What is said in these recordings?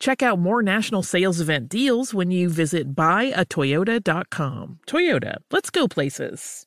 Check out more national sales event deals when you visit buyatoyota.com. Toyota, let's go places.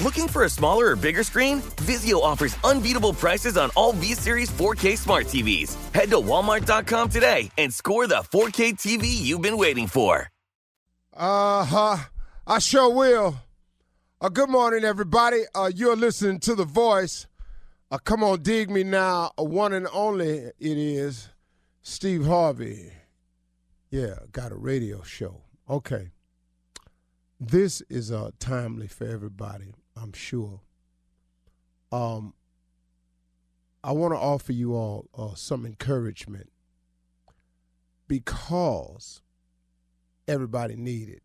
Looking for a smaller or bigger screen? Vizio offers unbeatable prices on all V Series 4K smart TVs. Head to Walmart.com today and score the 4K TV you've been waiting for. Uh huh. I sure will. Uh, good morning, everybody. Uh, you're listening to The Voice. Uh, come on, dig me now. A one and only it is Steve Harvey. Yeah, got a radio show. Okay. This is uh, timely for everybody, I'm sure. Um, I want to offer you all uh, some encouragement because everybody need it.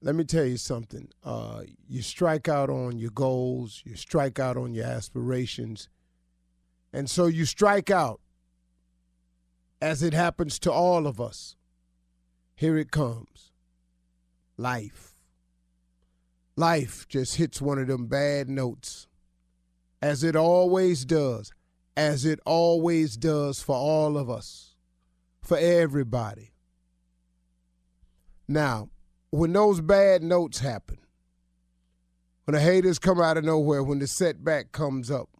Let me tell you something. Uh, you strike out on your goals, you strike out on your aspirations, and so you strike out as it happens to all of us. Here it comes life. Life just hits one of them bad notes, as it always does, as it always does for all of us, for everybody. Now, when those bad notes happen, when the haters come out of nowhere, when the setback comes up,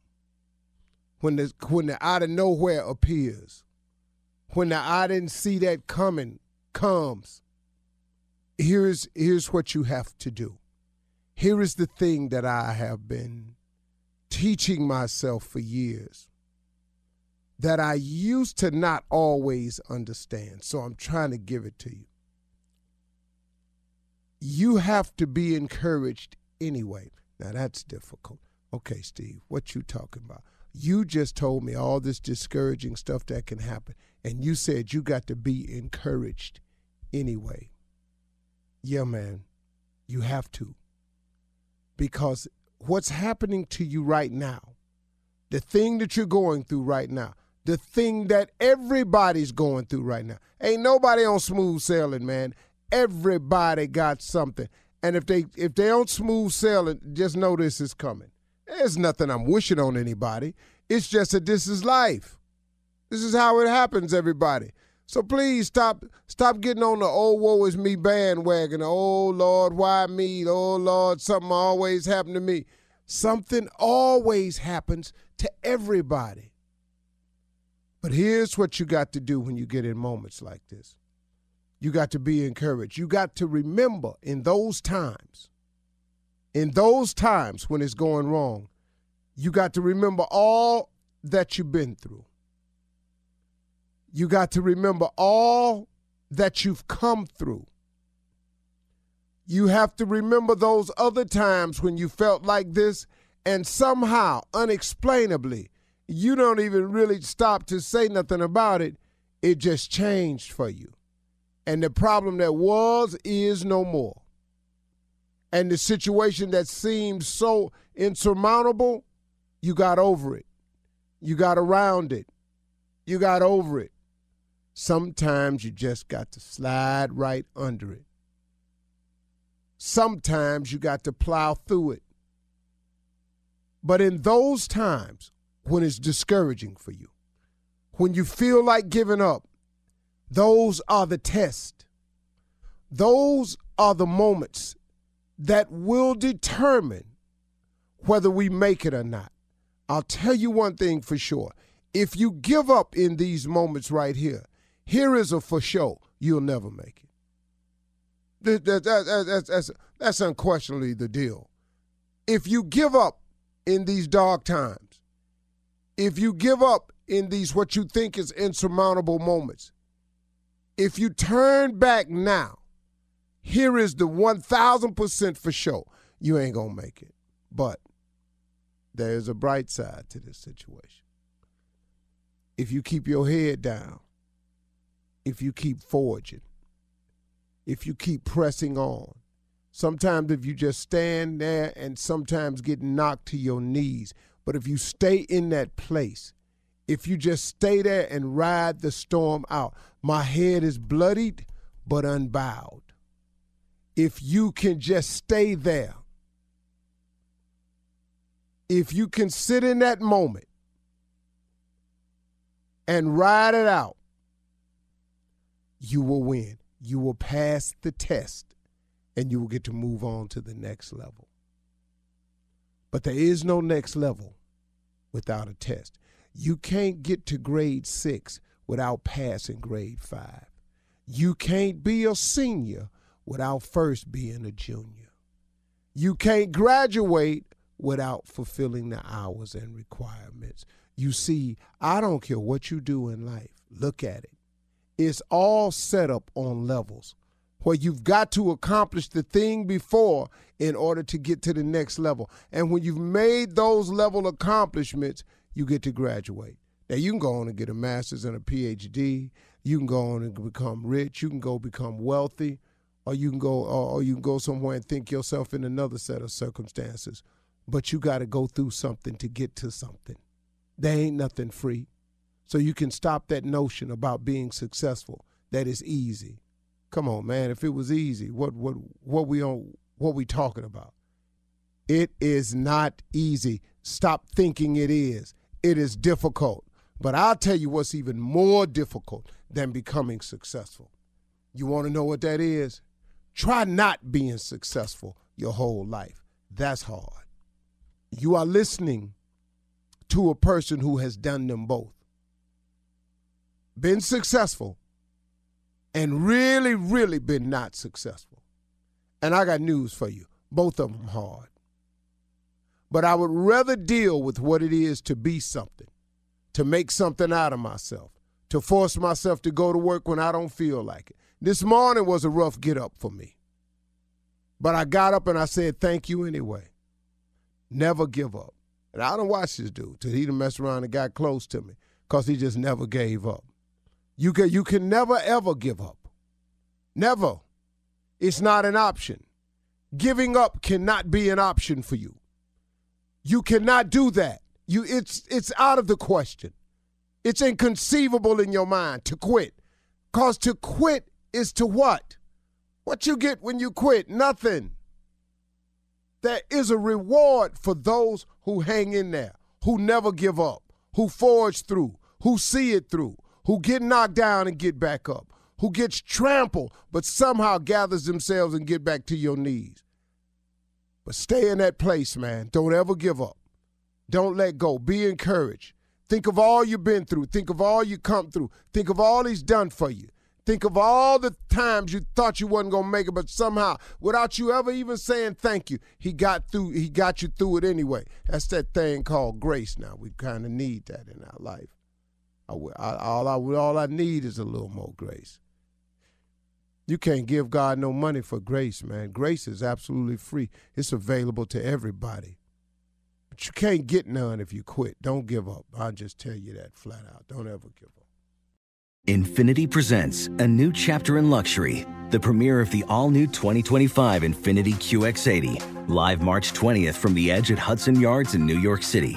when the when the out of nowhere appears, when the I didn't see that coming comes, here's here's what you have to do. Here is the thing that I have been teaching myself for years that I used to not always understand. So I'm trying to give it to you you have to be encouraged anyway. Now that's difficult. Okay, Steve, what you talking about? You just told me all this discouraging stuff that can happen, and you said you got to be encouraged anyway. Yeah, man, you have to. Because what's happening to you right now, the thing that you're going through right now, the thing that everybody's going through right now, ain't nobody on smooth sailing, man everybody got something. And if they if they don't smooth sailing, just know this is coming. There's nothing I'm wishing on anybody. It's just that this is life. This is how it happens, everybody. So please stop stop getting on the oh woe is me bandwagon. Oh Lord, why me? Oh Lord, something always happened to me. Something always happens to everybody. But here's what you got to do when you get in moments like this you got to be encouraged. You got to remember in those times, in those times when it's going wrong, you got to remember all that you've been through. You got to remember all that you've come through. You have to remember those other times when you felt like this, and somehow, unexplainably, you don't even really stop to say nothing about it. It just changed for you. And the problem that was is no more. And the situation that seemed so insurmountable, you got over it. You got around it. You got over it. Sometimes you just got to slide right under it. Sometimes you got to plow through it. But in those times when it's discouraging for you, when you feel like giving up, those are the tests. Those are the moments that will determine whether we make it or not. I'll tell you one thing for sure. If you give up in these moments right here, here is a for sure, you'll never make it. That, that, that, that's, that's unquestionably the deal. If you give up in these dark times, if you give up in these what you think is insurmountable moments, if you turn back now, here is the 1000% for sure. You ain't going to make it. But there's a bright side to this situation. If you keep your head down, if you keep forging, if you keep pressing on, sometimes if you just stand there and sometimes get knocked to your knees, but if you stay in that place, if you just stay there and ride the storm out, my head is bloodied but unbowed. If you can just stay there, if you can sit in that moment and ride it out, you will win. You will pass the test and you will get to move on to the next level. But there is no next level without a test. You can't get to grade six without passing grade five. You can't be a senior without first being a junior. You can't graduate without fulfilling the hours and requirements. You see, I don't care what you do in life, look at it. It's all set up on levels where you've got to accomplish the thing before in order to get to the next level. And when you've made those level accomplishments, you get to graduate. Now, you can go on and get a master's and a PhD. You can go on and become rich. You can go become wealthy or you can go or you can go somewhere and think yourself in another set of circumstances but you got to go through something to get to something there ain't nothing free so you can stop that notion about being successful. That is easy. Come on man. If it was easy what what what we on what we talking about? It is not easy. Stop thinking it is. It is difficult. But i'll tell you what's even more difficult than becoming successful. You want to know what that is? Try not being successful your whole life. That's hard. You are listening to a person who has done them both. Been successful and really, really been not successful. And I got news for you both of them hard. But I would rather deal with what it is to be something, to make something out of myself, to force myself to go to work when I don't feel like it, this morning was a rough get up for me. But I got up and I said, thank you anyway. Never give up. And I don't watch this dude till he done messed around and got close to me because he just never gave up. You can, you can never, ever give up. Never. It's not an option. Giving up cannot be an option for you. You cannot do that. You, it's, it's out of the question. It's inconceivable in your mind to quit. Because to quit is to what? What you get when you quit? Nothing. There is a reward for those who hang in there, who never give up, who forge through, who see it through, who get knocked down and get back up, who gets trampled but somehow gathers themselves and get back to your knees. But stay in that place, man. Don't ever give up. Don't let go. Be encouraged. Think of all you've been through. Think of all you come through. Think of all he's done for you. Think of all the times you thought you wasn't gonna make it, but somehow, without you ever even saying thank you, he got through. He got you through it anyway. That's that thing called grace. Now we kind of need that in our life. I, all I all I need is a little more grace. You can't give God no money for grace, man. Grace is absolutely free. It's available to everybody. But you can't get none if you quit. Don't give up. I'll just tell you that flat out. Don't ever give up. Infiniti presents a new chapter in luxury, the premiere of the all new 2025 Infiniti QX80, live March 20th from the edge at Hudson Yards in New York City,